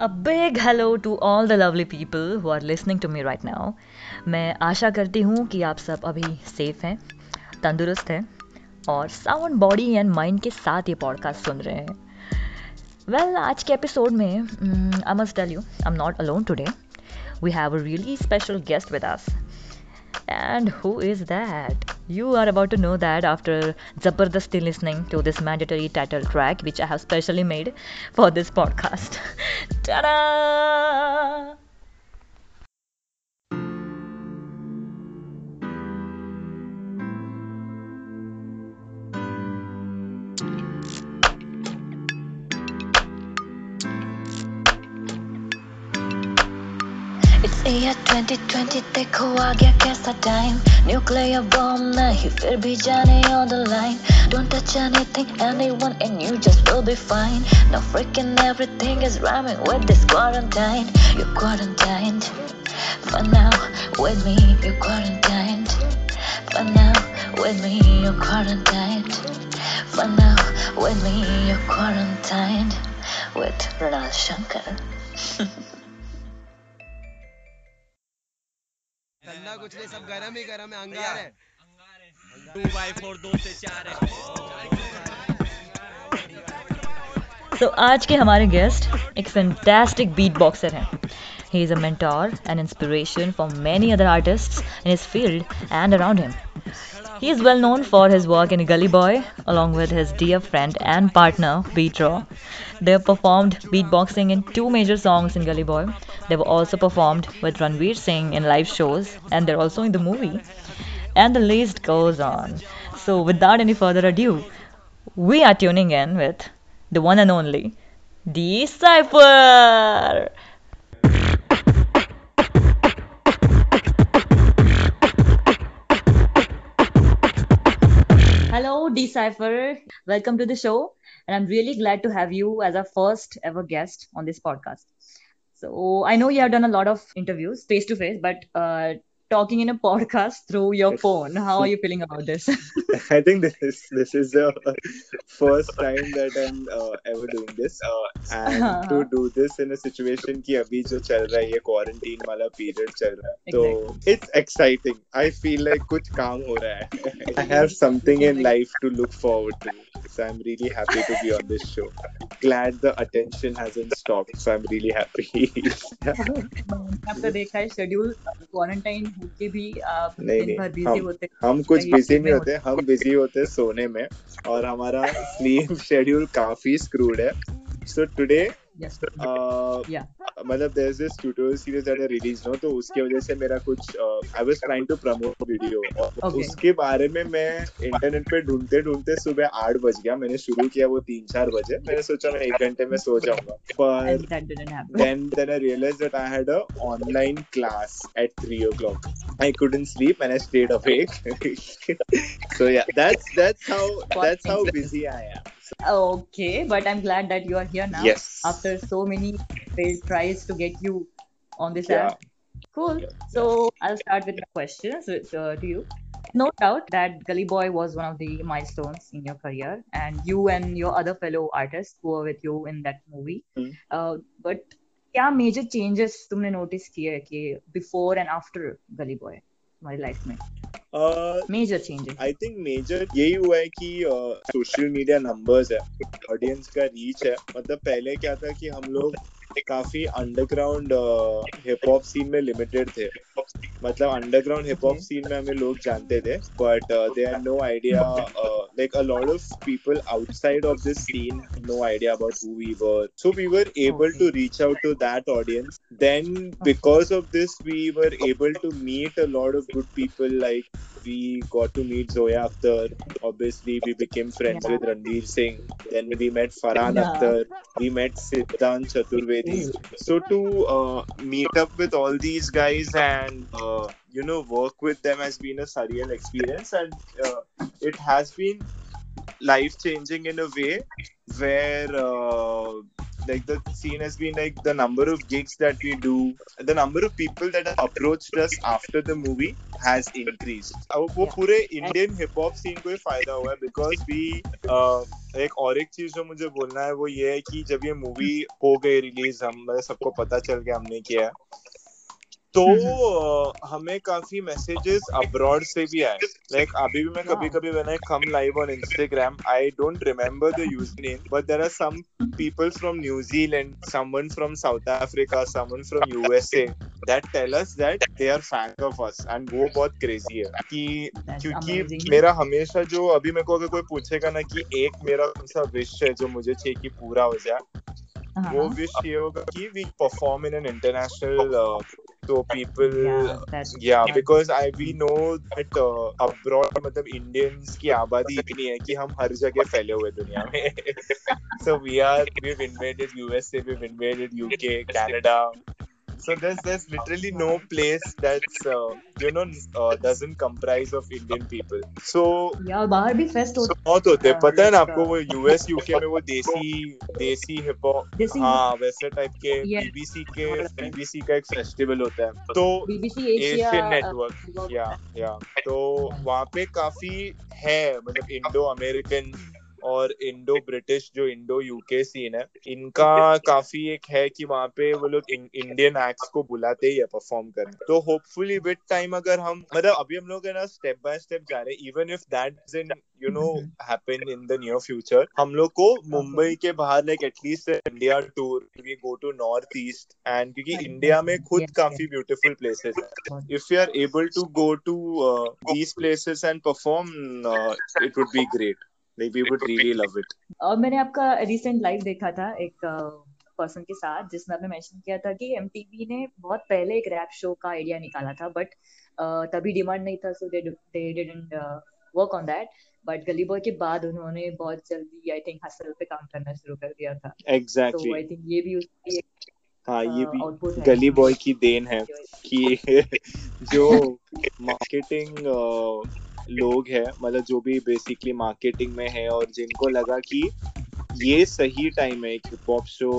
A big hello to all the lovely people who are listening to me right now. मैं आशा करती हूँ कि आप सब अभी सेफ़ हैं तंदुरुस्त हैं और साउंड बॉडी एंड माइंड के साथ ये पॉडकास्ट सुन रहे हैं। वेल well, आज के एपिसोड में I must tell you I am not alone today we have a really special guest with us And who is that? You are about to know that after Zabardasti listening to this mandatory title track, which I have specially made for this podcast. Ta-da! It's year 2020 देखो आ गया कैसा time nuclear bomb नहीं फिर भी जाने on the line don't touch anything anyone and you just will be fine no freaking everything is rhyming with this quarantine you're quarantined for now with me you're quarantined for now with me you're quarantined for now with me you're quarantined with Ronald Shankar ठंडा कुछ नहीं सब गरम ही गरम है अंगार है। Two by four दो से चार है। तो आज के हमारे गेस्ट एक फैंटास्टिक बीट बॉक्सर हैं। He is a mentor and inspiration for many other artists in his field and around him He is well known for his work in Gully Boy, along with his dear friend and partner Beat Raw. They have performed beatboxing in two major songs in Gully Boy. They were also performed with Ranveer Singh in live shows, and they're also in the movie. And the list goes on. So, without any further ado, we are tuning in with the one and only Decipher. Decipher. Welcome to the show. And I'm really glad to have you as our first ever guest on this podcast. So I know you have done a lot of interviews face to face, but uh, talking in a podcast through your phone, how are you feeling about this? I think this is this is the first time that I'm uh, ever doing this, uh, and to do this in a situation कि अभी जो चल रहा है ये quarantine वाला period चल रहा है, तो it's exciting. I feel like कुछ काम हो रहा है. I have something in life to look forward to. So I'm really happy to be on this show. Glad the attention hasn't stopped. So I'm really happy. आपका देखा है schedule quarantine होके भी आप नहीं दिन भर बिज़ी हम होते हम कुछ बिज़ी नहीं होते हम बिज़ी होते सोने में और हमारा स्लीप शेड्यूल काफ़ी स्क्रूड है। सो टुडे Uh, मतलब रिलीज़ नो तो उसके वजह से मेरा कुछ I was trying to promote video उसके बारे में मैं इंटरनेट पे ढूंढते ढूंढते सुबह आठ बज गया। मैंने शुरू किया वो तीन चार बजे। मैंने सोचा मैं एक घंटे में सो जाऊँगा। पर then then I realize that I had a online class at three o'clock I couldn't sleep and I stayed awake so yeah that's that's how that's how busy I am So, Okay, but I'm glad that you are here now. Yes. After so many failed tries to get you on this Yeah. app. Cool. Yeah, So I'll start with my questions with, uh, to you. No doubt that Gully Boy was one of the milestones in your career, and you and your other fellow artists who were with you in that movie. Hmm. Uh, but क्या major changes तुमने notice किए कि before and after Gully Boy तुम्हारी life में? Major changes I think major यही हुआ है कि सोशल मीडिया नंबर्स है ऑडियंस का रीच है। मतलब पहले क्या था कि हम लोग काफ़ी अंडरग्राउंड हिप हॉप सीन में लिमिटेड थे। मतलब अंडरग्राउंड हिप हॉप सीन में हमें लोग जानते थे but they had no idea like a lot of people outside of this scene no idea about who we were so we were able to reach out to that audience then because of this we were able to meet a lot of good people like we got to meet Zoya Akhtar. Obviously, we became friends yeah. with Ranveer Singh. Then we met Farhan yeah. Akhtar. We met Siddhant Chaturvedi. So to uh, meet up with all these guys and uh, you know work with them has been a surreal experience, and uh, it has been life changing in a way where uh, like the scene has been like the number of gigs that we do, the number of people that have approached us after the movie has increased. अब वो Yeah. पूरे Indian hip hop scene को ही फायदा हुआ है because we एक और एक चीज जो मुझे बोलना है वो ये है कि जब ये मूवी हो गई रिलीज हम मतलब सबको पता चल गया हमने किया है तो हमें काफ़ी मैसेजेस अब्रॉड से भी आए। लाइक अभी भी मैं कभी कभी when I come live on Instagram I don't remember the user name but there are some from New Zealand, someone from South Africa, someone from USA that tell us that they are fans of us and वो बहुत crazy है कि क्योंकि मेरा हमेशा जो अभी मेरे को अगर कोई पूछेगा ना कि एक मेरा कौन सा विश है जो मुझे चाहिए कि पूरा हो जाए हाँ, वो हाँ. विश ये होगा कि we perform in an international तो people Yeah, that's yeah because i we know that uh, abroad मतलब indians की आबादी इतनी है कि हम हर जगह फैले हुए duniya दुनिया में so we are we've invaded usa we've invaded uk canada so there's there's literally no place that's uh, you know uh, doesn't comprise of indian people. So या बाहर भी फेस्ट होता बहुत होते हैं। हाँ, पता है ना आपको वो यूएस यूके में वो देसी देसी हिप हॉप हाँ वैसे टाइप के Yeah. बीबीसी के बीबीसी का एक फेस्टिवल होता है। तो बीबीसी एशिया एशियन नेटवर्क या या तो वहाँ पे काफ़ी है मतलब इंडो अमेरिकन और इंडो ब्रिटिश जो इंडो यूके सीन है इनका काफ़ी एक है कि वहाँ पे वो लोग इंडियन एक्ट्स को बुलाते ही है परफॉर्म करें तो होपफुली विद टाइम अगर हम मतलब अभी हम लोग है ना स्टेप बाय स्टेप जा रहे हैं। Even if that in you know happen in the near future हम लोग को मुंबई के बाहर like at least India tour we go to north east and क्योंकि इंडिया में खुद काफ़ी ब्यूटीफुल प्लेसेस है। If you are able to go to uh, these places it would be it Like we would really love it. और मैंने आपका recent live देखा था एक पर्सन के साथ जिसमें आपने मेंशन किया था कि एमटीवी ने बहुत पहले एक रैप शो का आइडिया निकाला था बट तभी डिमांड नहीं था so they they didn't work on that but Gully Boy के बाद उन्होंने बहुत जल्दी आई थिंक हसल पे काम करना शुरू कर दिया था Exactly. आई थिंक ये भी उसकी एक हाँ ये भी गली बॉय की देन है कि जो मार्केटिंग लोग है मतलब जो भी बेसिकली मार्केटिंग में है और जिनको लगा कि ये सही टाइम है एक हिप हॉप शो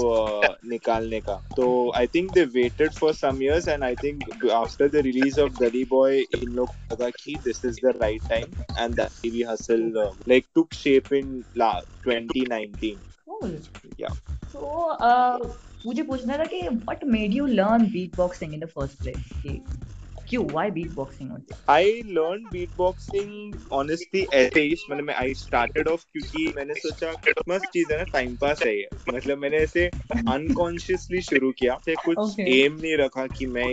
निकालने का तो I think they waited for some years and I think after the release of Gully Boy इन लोग लगा कि this is the right time and that TV hustle like took shape in 2019 Cool. Yeah. So, uh, मुझे पूछना था कि what made you learn beatboxing in the first place? क्यों why beatboxing होती है? आई लर्न बीटबॉक्सिंग ऑनेस्टली ऐसे ही मतलब मैं आई स्टार्टेड ऑफ़ क्योंकि मैंने सोचा मस्त चीज़ है ना टाइम पास है मतलब मैंने ऐसे अनकॉन्शियसली शुरू किया। फिर कुछ एम नहीं रखा कि मैं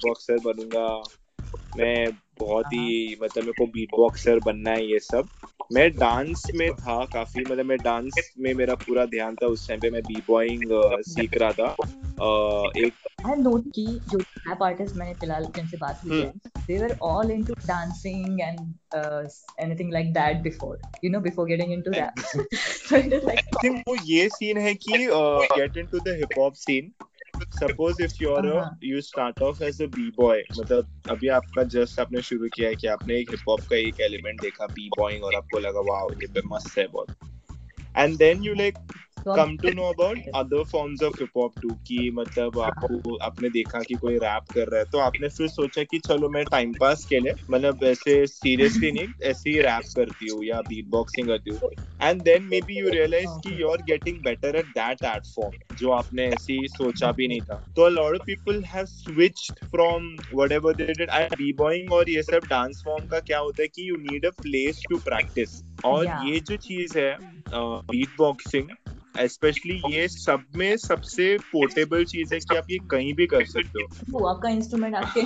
बॉक्सर बनूँगा मैं बहुत ही मतलब मेरे को बीट बॉक्सर बनना है ये सब मैं डांस में था काफ़ी मतलब मैं डांस में मेरा पूरा ध्यान था उस टाइम पे मैं बी बॉइंग सीख रहा था अ, एक have noticed कि जो rap artists मैंने फ़िलहाल जिनसे बात की है, into dancing and uh, anything like that before, you know, before getting into rap. so it is like, I think वो ये सीन है कि get into the hip hop scene suppose if you are. You start off as a B boy मतलब अभी आपका just आपने शुरू किया है कि आपने एक हिप हॉप का एक एलिमेंट देखा बी बॉइंग और आपको लगा वाओ ये मस्त है बहुत and then you like come to know about other forms of hip hop too कि मतलब आपको आपने देखा कि कोई रैप कर रहा है तो आपने फिर सोचा कि चलो मैं टाइम पास के लिए मतलब ऐसे सीरियसली नहीं ऐसे ही रैप करती हूँ या बीट बॉक्सिंग करती हूँ। And then maybe you realize कि you are getting better at that art form जो आपने ऐसे ही सोचा भी नहीं था। तो lot of people have switched from whatever they did and B boying और ये सब डांस फॉर्म का क्या होता है कि you need a place to practice और Yeah. ये जो चीज़ है बीट बॉक्सिंग स्पेशली ये सब में सबसे पोर्टेबल चीज़ है कि आप ये कहीं भी कर सकते हो। आपका इंस्ट्रूमेंट आपके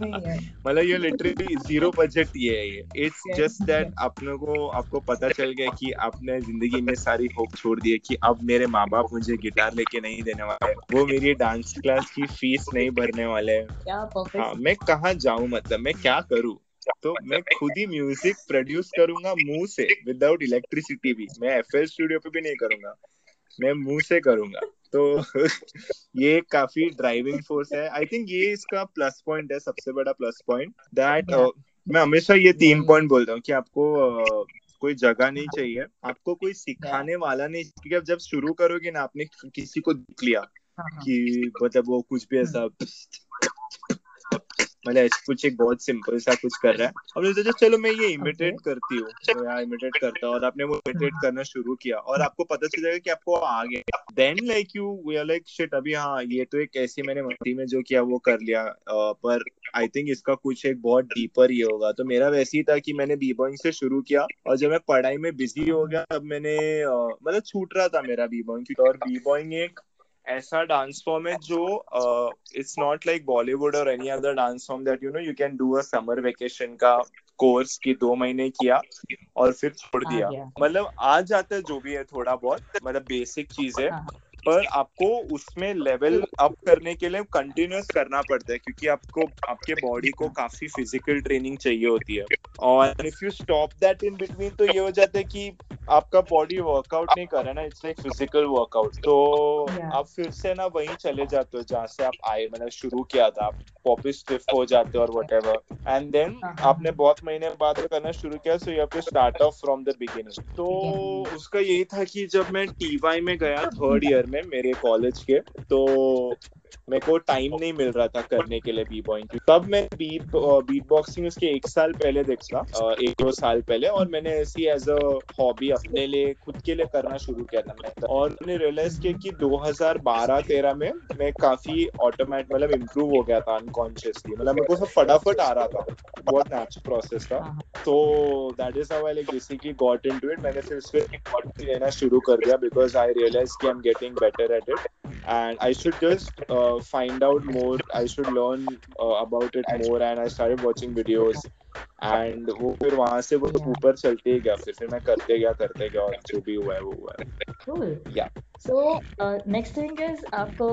में ही है। मतलब ये लिटरली ज़ीरो बजट ये है ये। It's just that. अपने को आपको पता चल गया कि आपने ज़िंदगी में सारी होप छोड़ दी है कि अब मेरे माँ बाप मुझे गिटार लेके नहीं देने वाले वो मेरी डांस क्लास की फ़ीस नहीं भरने वाले हैं। हाँ मैं कहाँ जाऊँ मतलब? मैं क्या करूँ? तो मैं खुद ही म्यूज़िक प्रोड्यूस करूँगा मुँह से विदाउट इलेक्ट्रिसिटी भी। मैं एफएल स्टूडियो पे भी नहीं करूँगा। मैं मुँह से करूँगा। तो ये काफ़ी ड्राइविंग फोर्स है। आई थिंक ये इसका प्लस पॉइंट है सबसे बड़ा प्लस पॉइंट दैट मैं हमेशा ये तीन पॉइंट बोलता हूँ कि आपको कोई जगह नहीं चाहिए। आपको कोई सिखाने वाला नहीं क्योंकि अब जब शुरू करोगे ना आपने किसी को देख लिया हाँ, हाँ, कि मतलब वो कुछ भी ऐसा मतलब ऐसे कुछ एक बहुत सिंपल सा कुछ कर रहा है। हमने सोचा चलो मैं ये इमिटेट okay. करती हूँ। तो यार इमिटेट करता और आपने वो इमिटेट करना शुरू किया और आपको पता चल जाएगा कि आपको आ गया। Then like you we are like shit अभी हाँ ये तो एक ऐसी मैंने मस्ती में जो किया वो कर लिया। अ, पर आई थिंक इसका कुछ एक बहुत डीपर ये होगा। तो मेरा वैसे ही था कि मैंने बी बॉइंग से शुरू किया और जब मैं पढ़ाई में बिज़ी हो गया तब मैंने मतलब छूट रहा था मेरा बी बॉइंग और बी बॉइंग एक ऐसा डांस फॉर्म है जो इट्स नॉट लाइक बॉलीवुड और any other dance form that you know you can do a summer vacation का कोर्स की दो महीने किया और फिर छोड़ दिया। मतलब आ जाता है जो भी है थोड़ा बहुत मतलब बेसिक चीज़ है। हाँ, पर आपको उसमें लेवल अप करने के लिए कंटिन्यूस करना पड़ता है क्योंकि आपको आपके बॉडी को काफ़ी फ़िज़िकल ट्रेनिंग चाहिए होती है। और if you stop that in between तो ये हो जाता है कि आपका बॉडी वर्कआउट नहीं कर रहा ना इट्स लाइक फ़िज़िकल वर्कआउट तो Yeah. आप फिर से ना वहीं चले जाते हो जहाँ से आप आए मतलब शुरू किया था आप वापिस स्टिफ हो जाते हो और वट एंड देन आपने बहुत महीने बाद करना शुरू किया so you to start off from the beginning तो. उसका यही था कि जब मैं टीवाई में गया थर्ड ईयर में मेरे कॉलेज के तो मेरे को टाइम नहीं मिल रहा था करने के लिए बी बॉइंग तब मैं बीट बीट बॉक्सिंग उसके एक साल पहले देखा अ, एक दो साल पहले और मैंने ऐसी एज अ हॉबी अपने लिए खुद के लिए करना शुरू किया था मैं। और मैंने रियलाइज़ किया कि 2012-13 में मैं काफ़ी ऑटोमेट मतलब इम्प्रूव हो गया था अनकॉन्शियसली मतलब मेरे को सब फटाफट आ रहा था। बहुत नेचुरल प्रोसेस था। तो that is how I like basically got into it मैंने फिर उसके लेना शुरू कर दिया बिकॉज़ आई रियलाइज़ कि I am getting better at it and I should just uh, find out more. I should learn uh, about it more, and I started watching videos. And वो फिर वहाँ से वो ऊपर Yeah. ऊपर चलते ही गया फिर फिर मैं करते गया करते गया और जो भी हुआ है वो हुआ है cool. Yeah. So uh, next thing आपको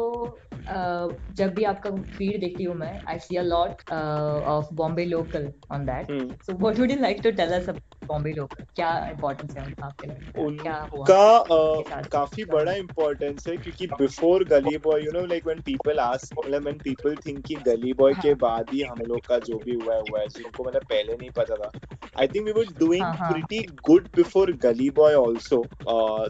uh, जब भी आपका फ़ीड देखती हूँ मैं I see a lot uh, of Bombay local on that. Hmm. So what would you like to tell us about Bombay local? क्या importance है उनका आपके लिए? क्या हुआ? उनका uh, काफ़ी बड़ा इम्पोर्टेंस है क्योंकि before Gully Boy you know like when people ask मतलब व्हेन पीपल थिंक कि गली बॉय के हाँ। बाद ही हम लोग का जो भी हुआ हुआ है जिनको मतलब पहले नहीं पता था। I think we were doing pretty good before Gully Boy also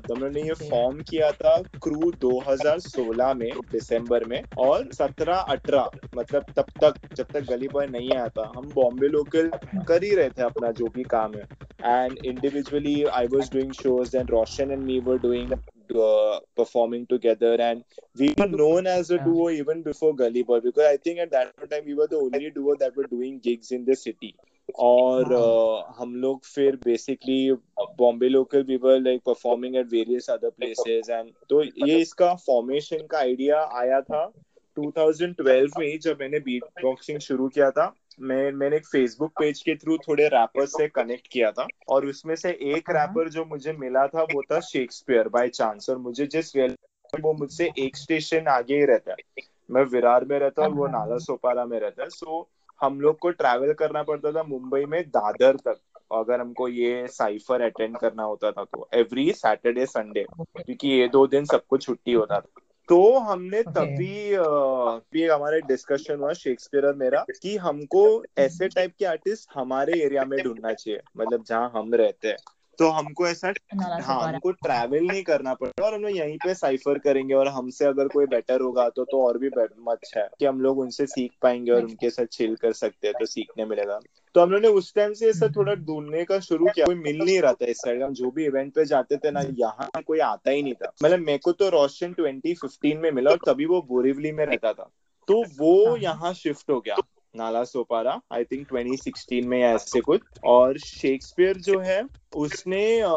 Daman ने ये फॉर्म किया था क्रू 2016 में दिसंबर में और 17 18 मतलब तब तक जब तक गली बॉय नहीं आया था हम बॉम्बे लोकल कर ही रहे थे अपना जो भी काम है। And individually I was doing shows and Roshan and me were doing Uh, performing together and we were known as a duo even before Gully Boy because I think at that time we were the only duo that were doing gigs in the city. और uh, हम लोग फिर basically Bombay local we were like performing at various other places and तो ये इसका formation का idea आया था 2012 में जब मैंने बीट बॉक्सिंग शुरू किया था मैं मैंने एक फेसबुक पेज के थ्रू थोड़े रैपर से कनेक्ट किया था और उसमें से एक हाँ। रैपर जो मुझे मिला था वो था शेक्सपियर बाय चांस और मुझे जिस रियल वो मुझसे एक स्टेशन आगे ही रहता है मैं विरार में रहता हूँ वो हाँ। नाला सोपारा में रहता है सो हम लोग को ट्रैवल करना पड़ता था मुंबई में दादर तक। अगर हमको ये साइफर अटेंड करना होता था तो एवरी सैटरडे संडे क्योंकि ये दो दिन सबको छुट्टी होता था। तो हमने. तभी भी हमारे डिस्कशन हुआ शेक्सपियर और मेरा कि हमको ऐसे टाइप के आर्टिस्ट हमारे एरिया में ढूंढना चाहिए मतलब जहाँ हम रहते हैं। तो हमको ऐसा हाँ हमको ट्रैवल नहीं करना पड़ेगा और हम लोग यहीं पे साइफर करेंगे और हमसे अगर कोई बेटर होगा तो तो और भी मच है कि हम लोग उनसे सीख पाएँगे और उनके साथ चिल कर सकते हैं तो सीखने मिलेगा। तो हम लोग ने उस टाइम से ऐसा थोड़ा ढूँढने का शुरू किया। कोई मिल नहीं रहा था इस साइड हम जो भी इवेंट पे जाते थे ना यहाँ कोई आता ही नहीं था। मतलब मेरे को तो रोशन 2015 में मिला और तभी वो बोरिवली में रहता था। तो वो हाँ। यहाँ शिफ्ट हो गया नाला सोपारा आई थिंक 2016 में या ऐसे कुछ। और शेक्सपियर जो है उसने अ,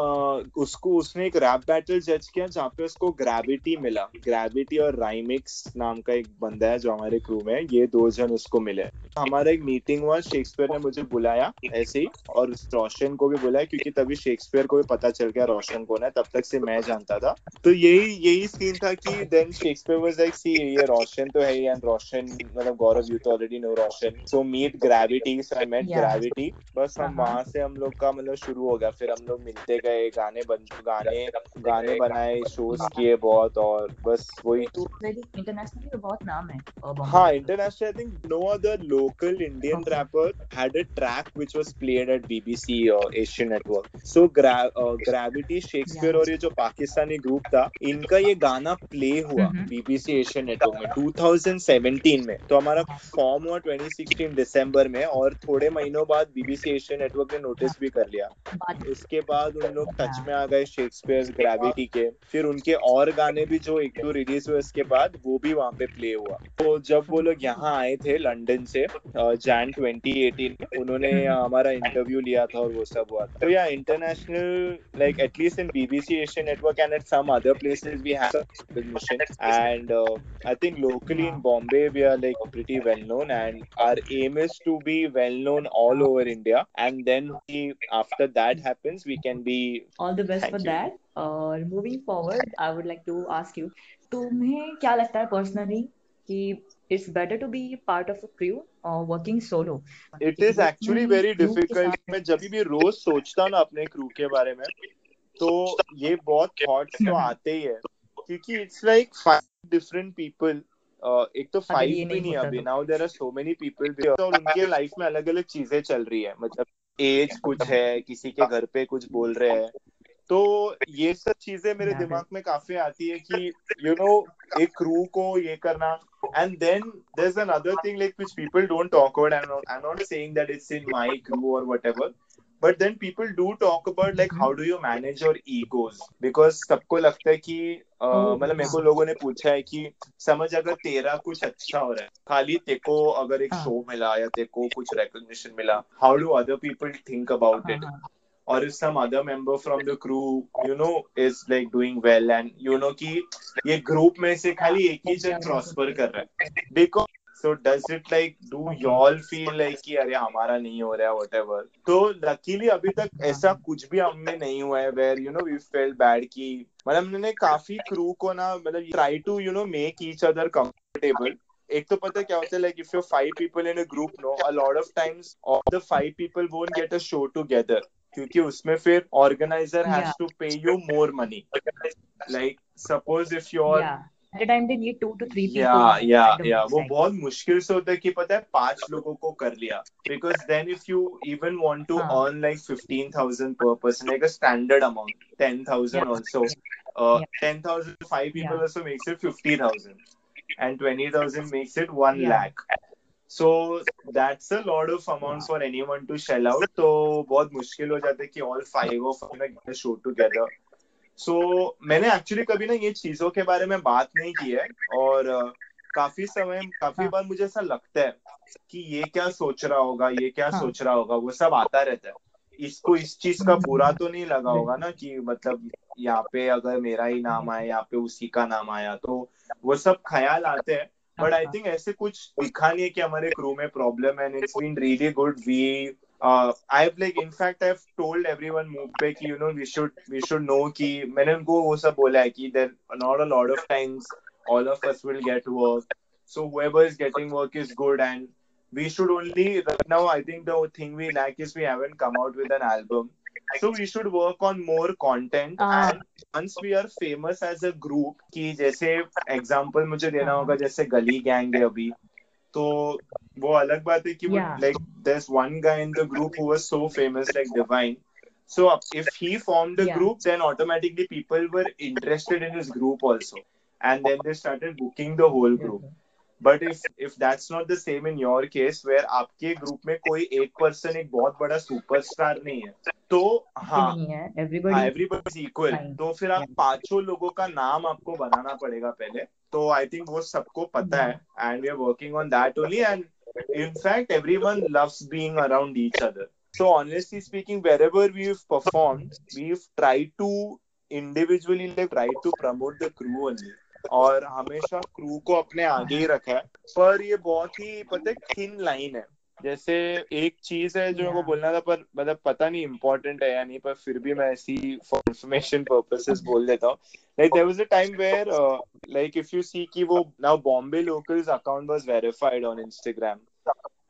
उसको उसने एक रैप बैटल जज किया जहाँ पे उसको ग्रेविटी मिला। ग्रेविटी और राइमिक्स नाम का एक बंदा है जो हमारे क्रू में ये दो जन उसको मिले। हमारा एक मीटिंग हुआ शेक्सपियर ने मुझे बुलाया ऐसे ही और रोशन को भी बुलाया क्योंकि तभी शेक्सपियर को भी पता चल गया रोशन कौन है तब तक से मैं जानता था। तो यही यही सीन था कि then Shakespeare was like see ये रोशन तो है ही एंड रोशन मतलब गौरव यू तो already know Roshan. So meet Gravity so I met Gravity बस हम हाँ, हाँ। वहाँ से हम लोग का मतलब शुरू हो गया। फिर फिर हम लोग मिलते गए गाने बन गाने गाने बनाए शोज़ किए बहुत और बस वही वेरी इंटरनेशनली तो बहुत नाम है uh, हाँ international I think no other local Indian rapper had a track which was played at BBC Asian Network so Gravity Shakespeare और ये जो पाकिस्तानी ग्रुप था इनका ये गाना प्ले हुआ. बीबीसी एशियन नेटवर्क में 2017 में। तो हमारा फॉर्म हुआ 2016 दिसंबर में और थोड़े महीनों बाद बीबीसी एशियन नेटवर्क ने नोटिस भी कर लिया। बात उसके बाद उन लोग टच में आ गए शेक्सपियर ग्रेविटी के। फिर उनके और गाने भी जो एक दो रिलीज़ हुए उसके बाद वो भी वहाँ पे प्ले हुआ। तो जब वो लोग यहाँ आए थे लंदन से जैन 2018 में उन्होंने हमारा इंटरव्यू लिया था और वो सब हुआ था। तो या international like at least in BBC Asian network and at some other places we have and uh, I think locally in Bombay we are like pretty well known and our aim is to be well known all over India. And then we, after that happens we can be the best Thank for you. That और moving forward I would like to ask you तुम्हें क्या लगता है personally कि it's better to be part of a crew or working solo it is actually very difficult. मैं जब भी रोज सोचता हूँ ना अपने क्रू के बारे में तो ये बहुत थॉट्स तो आते ही है। क्योंकि it's like five different people एक तो फाइव भी नहीं नहीं अभी। Now there are so many people और उनके लाइफ में अलग अलग चीज़ें चल रही है। मतलब एज कुछ है किसी के हाँ। घर पे कुछ बोल रहे हैं। तो ये सब चीज़ें मेरे हाँ, हाँ। दिमाग में काफ़ी आती है कि यू नो एक क्रू को ये करना। And then there is another thing like which people don't talk about I am not saying that it's in my crew or whatever but then people do talk about like how do you manage your egos because सबको लगता है कि oh, मतलब मेरे को लोगों ने पूछा है कि समझ अगर तेरा कुछ अच्छा हो रहा है खाली तेको अगर एक हाँ। शो मिला या तेको कुछ रिकॉग्निशन मिला how do other people think about it और if some other member from the crew you know is like doing well and you know कि ये ग्रुप में से खाली एक ही जन ट्रांसफ़र कर रहा है। Because so does it like do y'all feel like कि अरे हमारा नहीं हो रहा है whatever तो luckily अभी तक ऐसा कुछ भी हम नहीं हुआ है where you know we felt bad कि मतलब हमने काफ़ी crew को ना मतलब try to you know make each other comfortable एक तो पता है क्या होता है like if you're five people in a group no a lot of times all the five people won't get a show together क्योंकि उसमें फिर organizer has Yeah. to pay you more money like suppose if time they need to two three या people या या वो बहुत मुश्किल से होता है कि पता है पाँच लोगों को कर लिया because then if you even want to हाँ. Earn like fifteen thousand per person like a standard amount ten thousand Yeah. Also Yeah. Ten thousand five people Yeah. Also makes it fifty thousand and twenty thousand makes it one Yeah. Lakh so that's a lot of amount for anyone to shell out तो बहुत मुश्किल हो जाता है कि all five of get show together so so, मैंने actually कभी ना ये चीज़ों के बारे में बात नहीं की है और काफ़ी समय काफ़ी हाँ. बार मुझे ऐसा लगता है कि ये क्या सोच रहा होगा ये क्या हाँ. सोच रहा होगा वो सब आता रहता है। इसको इस चीज़ का बुरा तो नहीं लगा होगा ना कि मतलब यहाँ पे अगर मेरा ही नाम आया यहाँ पे उसी का नाम आया तो वो सब ख्याल आते हैं। बट आई थिंक ऐसे कुछ दिखा नहीं है कि हमारे क्रू में प्रॉब्लम है it's been really good we I have like in fact I have told everyone move पे कि you know we should we should know कि मैंने उनको वो सब बोला है कि there not a lot of times all of us will get work so whoever is getting work is good and we should only right now i think the thing we lack is we haven't come out with an album so we should work on more content Ah. and once we are famous as a group कि जैसे example मुझे देना हाँ. होगा जैसे गली gang है अभी तो वो अलग बात है कि like there one guy in the group who was so famous like Divine so if he formed the group then automatically people were interested in his group also and then they started booking the whole group but if if that's not the same in your case where आपके group में कोई एक person एक बहुत बड़ा superstar नहीं है तो हाँ। एवरीबडी इक्वल तो फिर आप पाँचों लोगों का नाम आपको बनाना पड़ेगा पहले। तो आई थिंक वो सबको पता है and we are working on that only and in fact everyone loves being around each other so honestly speaking wherever we've performed we've tried to individually like try to promote the crew only और हमेशा crew को अपने आगे ही रखा है। पर ये बहुत ही पता है थिन लाइन है। जैसे एक चीज़ है जो मेरे को Yeah. बोलना था पर मतलब पता नहीं इम्पोर्टेंट है या नहीं पर फिर भी मैं ऐसी फॉर इंफॉर्मेशन पर्पसेस बोल देता हूँ like there was a time where like if you see कि वो now Bombay locals account was verified on Instagram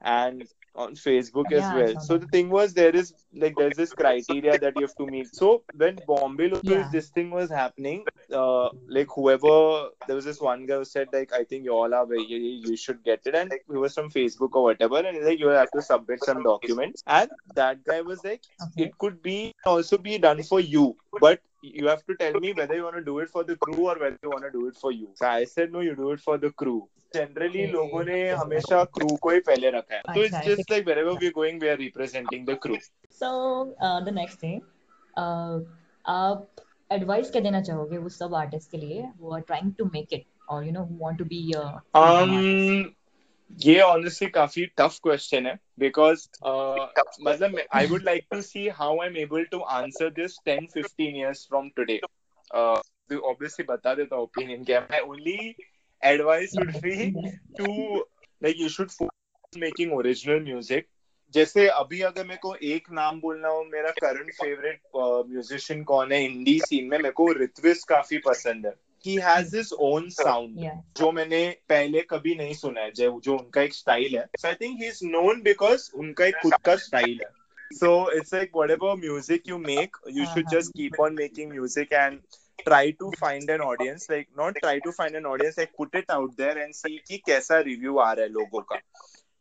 and on Facebook as Yeah, I well. So the thing was there is like there's this criteria that you have to meet. So when Bombay locals Yeah. this thing was happening, uh, like whoever there was this one guy who said like I think you all are very you should get it and like, he was from Facebook or whatever and like you have to submit some documents and that guy was like Okay. it could be also be done for you but you have to tell me whether you want to do it for the crew or whether you want to do it for you so i said no you do it for the crew generally Okay. लोगों ने हमेशा crew को ही पहले रखा है तो अच्छा, it's just like wherever we are going we are representing the crew So uh, the next thing, uh, आप एडवाइस क्या देना चाहोगे उस सब आर्टिस्ट के लिए who are trying to make it or you know who want to be a um ये honestly काफ़ी टफ क्वेश्चन है बिकॉज़ uh, मतलब I would like to see how I am able to answer this ten fifteen years from today obviously बता देता opinion क्या मैं only advice would be to like you should making original music जैसे अभी अगर मेरे को एक नाम बोलना हो, मेरा करंट फेवरेट म्यूजिशियन कौन है हिंदी सीन में, मेरे को ऋत्विस काफ़ी पसंद है। He has his own sound yeah जो मैंने पहले कभी नहीं सुना है जो जो उनका एक स्टाइल है। So I think he is known because उनका एक खुद का स्टाइल है। So it's like whatever music you make you should Uh-huh. Just keep on making music and try to find an audience like not try to find an audience like put it out there and see कि कैसा review आ रहा है लोगों का।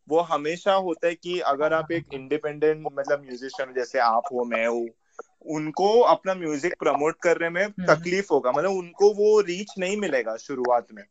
वो हमेशा होता है कि अगर आप एक इंडिपेंडेंट मतलब म्यूजिशियन जैसे आप हो मैं हूँ उनको अपना म्यूज़िक प्रमोट करने में हम्म। तकलीफ़ होगा। मतलब उनको वो रीच नहीं मिलेगा शुरुआत में।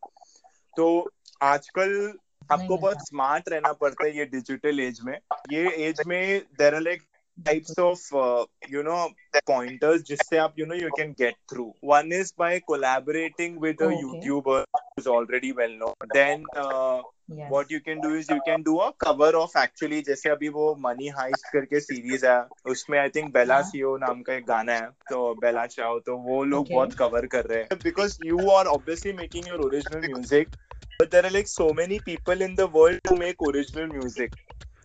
तो आजकल आपको बहुत स्मार्ट रहना पड़ता है ये डिजिटल एज में। ये एज में there are like types of uh, you know pointers जिससे आप you know you can get through one is by collaborating with a Okay. youtuber who's already well known then uh, yes what you can do is you can do a cover of actually जैसे अभी वो money heist करके series है उसमें I think Bela. CO नाम का एक गाना है तो बेला चाहो तो वो लोग Okay. बहुत कवर कर रहे हैं because you are obviously making your original music but there are like so many people in the world to make original music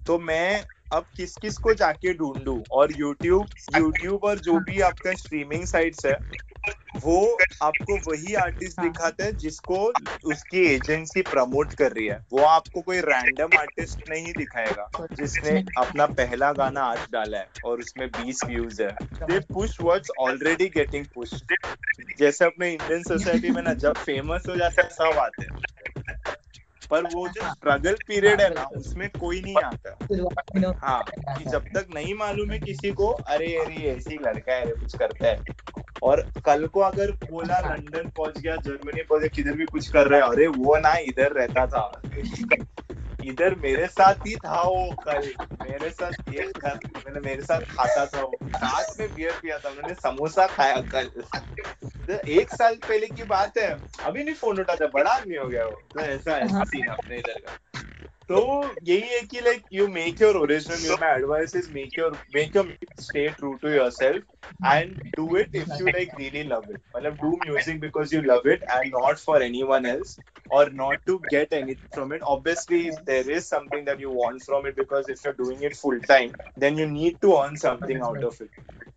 तो मैं अब किस किस को जाके ढूंढू? और YouTube YouTube और जो भी आपका स्ट्रीमिंग साइट्स है वो आपको वही आर्टिस्ट हाँ। दिखाता है जिसको उसकी एजेंसी प्रमोट कर रही है। वो आपको कोई रैंडम आर्टिस्ट नहीं दिखाएगा जिसने अपना पहला गाना आज डाला है और उसमें 20 व्यूज़ है। They push what's already getting push जैसे अपने इंडियन सोसाइटी में ना जब फ़ेमस हो जाता है सब आते हैं। पर वो जो स्ट्रगल पीरियड है ना, उसमें कोई नहीं आता। हाँ कि जब तक नहीं मालूम है किसी को, अरे अरे ऐसे लड़का है, कुछ करता है। और कल को अगर बोला लंदन पहुँच गया जर्मनी पहुँच गया, किधर भी कुछ कर रहा है, अरे वो ना इधर रहता था। इधर मेरे साथ ही था वो कल। मेरे साथ ये था, मैंने मेरे साथ खाता था वो। साथ में बियर पिया था उन्होंने समोसा खाया कल। एक साल पहले की बात है। अभी नहीं फ़ोन उठाता बड़ा आदमी हो गया वो। तो ऐसा है। सीन अपने इधर का। तो यही है कि like you make your original your my advice is make your make your stay true to yourself and do it if you like really love it मतलब do music because you love it and not for anyone else or not to get anything from it obviously if there is something that you want from it because if you're doing it full time then you need to earn something out of it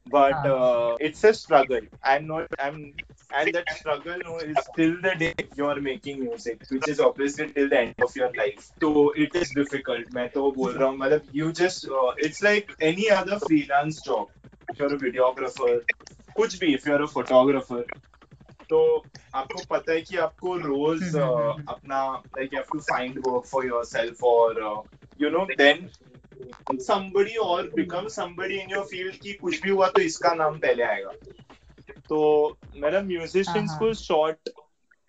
but uh, it's a struggle i'm not i'm and that struggle no, is till the day you're making music which is obviously till the end of your life so it is difficult मैं तो बोल रहा हूँ मतलब you just uh, it's like any other freelance job if you're a videographer कुछ भी if you're a photographer तो आपको पता है कि आपको रोज हम्म, हम्म, हम्म। अपना like you have to find work for yourself और you know then somebody or become somebody in your field कि कुछ भी हुआ तो इसका नाम पहले आएगा तो मेरा म्यूजिशियंस को शॉर्ट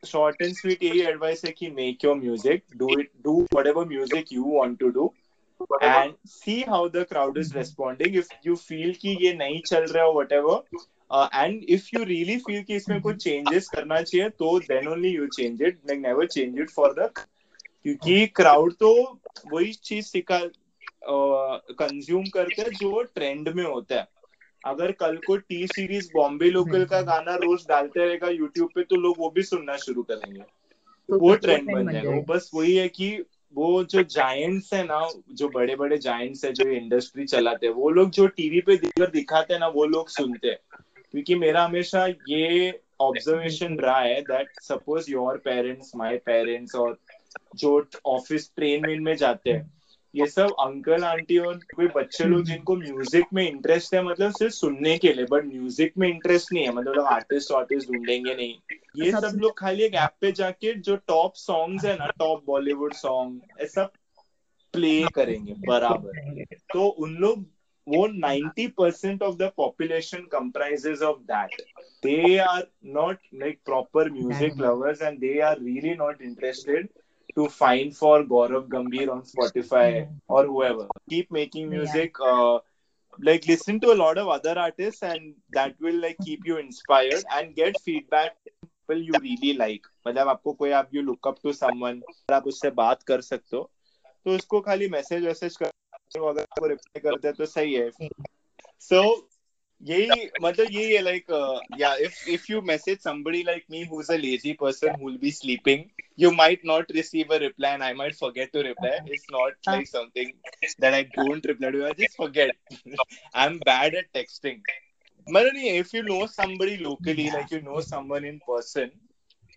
शॉर्ट एंड स्वीट यही एडवाइस है कि make your music do it do whatever music you want to do and see how the crowd is responding if you feel कि ये नहीं चल रहा है whatever and if you really feel कि इसमें कुछ चेंजेस करना चाहिए तो then only you change it like never change it for the क्योंकि क्राउड तो वही चीज़ सिखा कंज्यूम करते हैं जो ट्रेंड में होता है। अगर कल को टी सीरीज़ बॉम्बे लोकल का गाना रोज डालते रहेगा यूट्यूब पे तो लोग वो भी सुनना शुरू करेंगे। तो वो ट्रेंड बन बन जाएगा। वो बस वही है कि वो जो जायंट्स है ना जो बड़े बड़े जायंट्स है जो इंडस्ट्री चलाते हैं वो लोग जो टीवी पे दिखकर दिखाते हैं ना वो लोग सुनते हैं। क्योंकि मेरा हमेशा ये ऑब्जर्वेशन रहा है that suppose your parents my parents और जो ऑफ़िस ट्रेन वेन में जाते हैं ये सब अंकल आंटी और कोई बच्चे लोग जिनको म्यूज़िक में इंटरेस्ट है मतलब सिर्फ़ सुनने के लिए बट म्यूज़िक में इंटरेस्ट नहीं है मतलब आर्टिस्ट आर्टिस्ट ढूंढेंगे नहीं। ये सब- सब लोग खाली एक ऐप पे जाके जो टॉप सॉन्ग्स है ना टॉप बॉलीवुड सॉन्ग ऐसा प्ले करेंगे बराबर। तो उन लोग वो 90 percent of the population comprises of that they are not like proper music lovers and they are really not interested to find for Gaurav Gambhir on Spotify or whoever keep making music Yeah. uh, like listen to a lot of other artists and that will like keep you inspired and get feedback people you really like मतलब आपको कोई आप you look up to someone आप उससे बात कर सकते हो तो उसको खाली मैसेज वैसेज कर तो अगर आपको रिप्लाई करते हैं तो सही है सो यही मतलब यही है लाइक या if if you message somebody like me who's a lazy person who will be sleeping you might not receive a reply and i might forget to reply it's not like something that i don't reply to i just forget i'm bad at texting मतलब नहीं if you know somebody locally like you know someone in person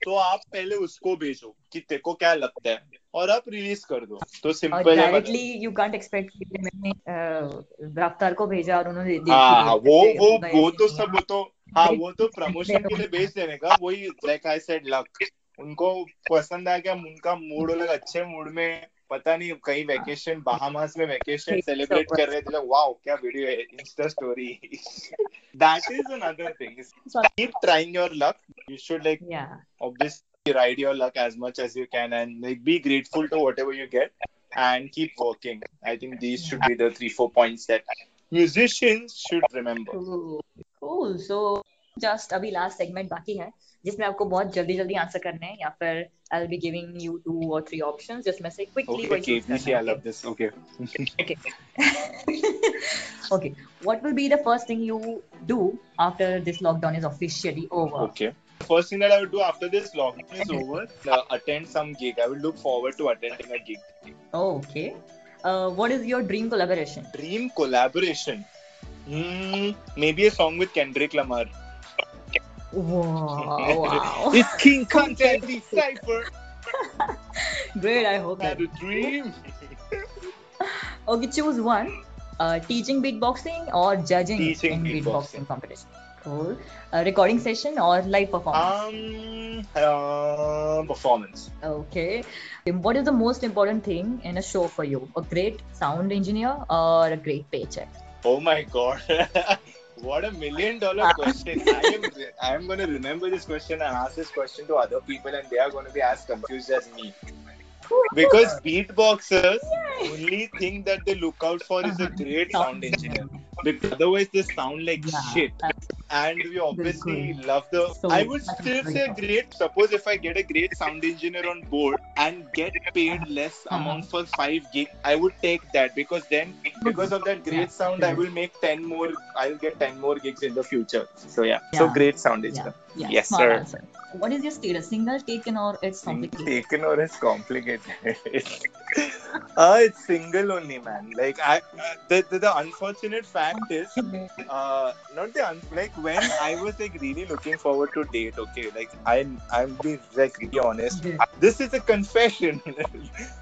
तो आप पहले उसको भेजो कि तेरे को क्या लगता है और आप रिलीज़ कर दो। तो सिंपल है डायरेक्टली यू कांट एक्सपेक्ट कि मैंने रफ्तार को भेजा और उन्होंने हाँ हाँ वो वो वो तो सब वो तो हाँ वो तो प्रमोशन के लिए भेज देने का वही लाइक आई सेड लक उनको पसंद आ गया उनका मूड अलग अच्छे मूड में पता नहीं कहीं वेकेशन बहामास में वेकेशन सेलिब्रेट कर रहे थे लोग वाओ क्या वीडियो है insta story that is another thing keep trying your luck you should like obviously ride your luck as much as you can and like be grateful to whatever you get and keep working I think these should be the three four points that musicians should remember cool so just अभी last segment बाकी है जिसमें आपको बहुत जल्दी जल्दी answer करने हैं या फिर I will be giving you two or three options जिसमें से क्विकली कोई choose KBC, i love this okay okay what will be the first thing you do after this lockdown is officially over okay first thing that i would do after this lockdown is over uh, attend some gig i will look forward to attending a gig Oh, okay uh, what is your dream collaboration dream collaboration Hmm, maybe a song with kendrick lamar wow wow it's king content decipher great i hope had that a dream okay choose one uh, teaching beatboxing or judging Teaching in beatboxing. beatboxing competition cool uh, recording session or live performance Um, uh, performance. Okay. What is the most important thing in a show for you? A great sound engineer or a great paycheck? Oh my god. What a million dollar ah. question. I am I am gonna remember this question and ask this question to other people and they are gonna be as confused as me. Because beatboxers only thing that they look out for is a uh-huh. great sound engineer. Because otherwise they sound like shit. And we obviously love the So, I would still say great suppose if I get a great sound engineer on board and get paid less amount for five gig, I would take that because then because of that great Yeah. sound I will make ten more I'll get ten more gigs in the future. So yeah. So great sound engineer. Yeah, Yes, smart sir. answer. What is your status? Single, taken, or it's complicated? Taken or it's complicated. uh, it's single only, man. Like I, uh, the, the the unfortunate fact is, uh, not the un- like when I was like really looking forward to date. Okay, like I I'm being like really honest. This is a confession.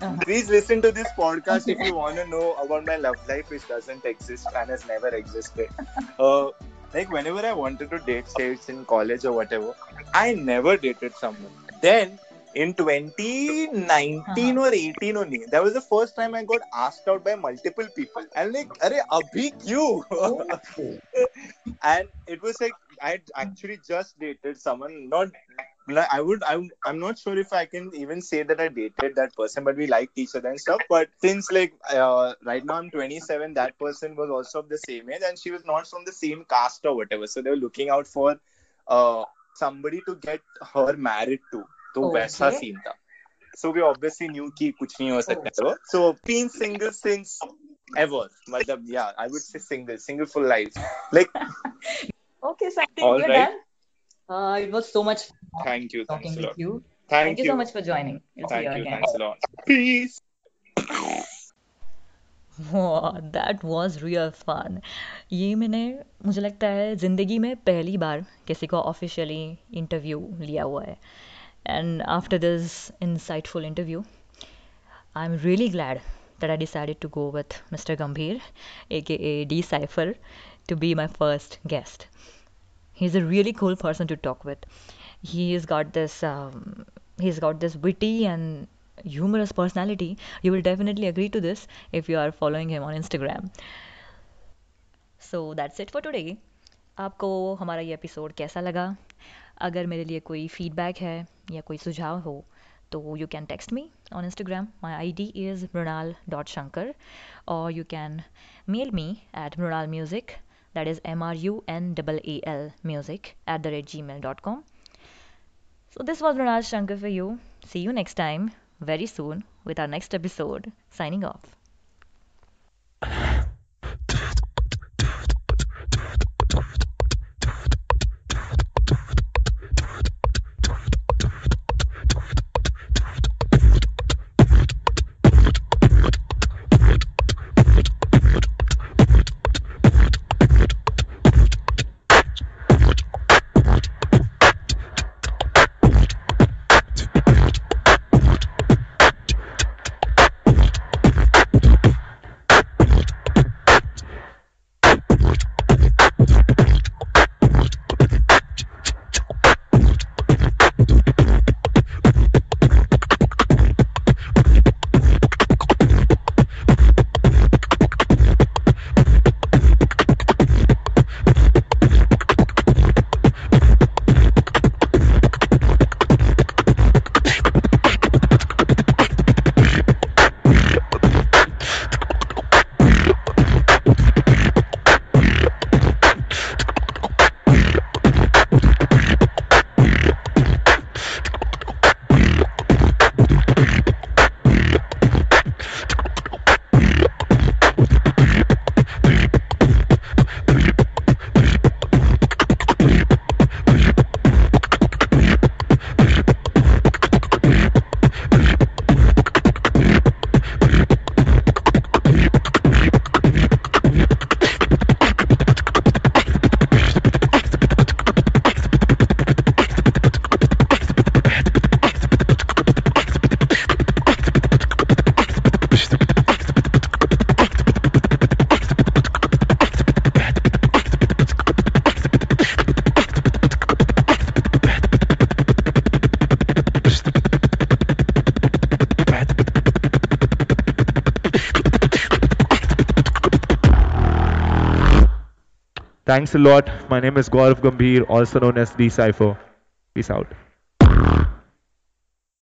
Uh-huh. Please listen to this podcast if you want to know about my love life, which doesn't exist and has never existed. Uh, like whenever I wanted to date, say it's in college or whatever, I never dated someone. Then in 2019 or 18 only, that was the first time I got asked out by multiple people. And like, Are abhi kyun? and it was like I actually just dated someone, not like I would I'm I'm not sure if I can even say that I dated that person, but we liked each other and stuff. But since like uh, right now I'm 27, that person was also of the same age, and she was not from the same caste or whatever. So they were looking out for uh, somebody to get her married to. तो okay. वैसा scene था। So we obviously new की कुछ नहीं हो सकता था so been single since ever मतलब या I would say single single for life like okay sir all right it was so much thank you thank you thank you so much for joining thank you thanks a lot peace that was real fun ये मैंने मुझे लगता है ज़िंदगी में पहली बार किसी को ऑफिशियली इंटरव्यू लिया हुआ है। And after this insightful interview, I'm really glad that I decided to go with Mr. Gambhir, aka Decipher, to be my first guest. He's a really cool person to talk with. He's got this um, he's got this witty and humorous personality. You will definitely agree to this if you are following him on Instagram. So that's it for today. आपको हमारा ये episode कैसा लगा? अगर मेरे लिए कोई feedback है या कोई सुझाव हो तो you can text me on Instagram my ID is Mrinal dot Shankar और you can mail me at Mrinal music that is M R U N double A L music at the rate Gmail dot com so this was Mrinal Shankar for you see you next time very soon with our next episode signing off Thanks a lot. My name is Gaurav Gambhir, also known as Decipher. Peace out.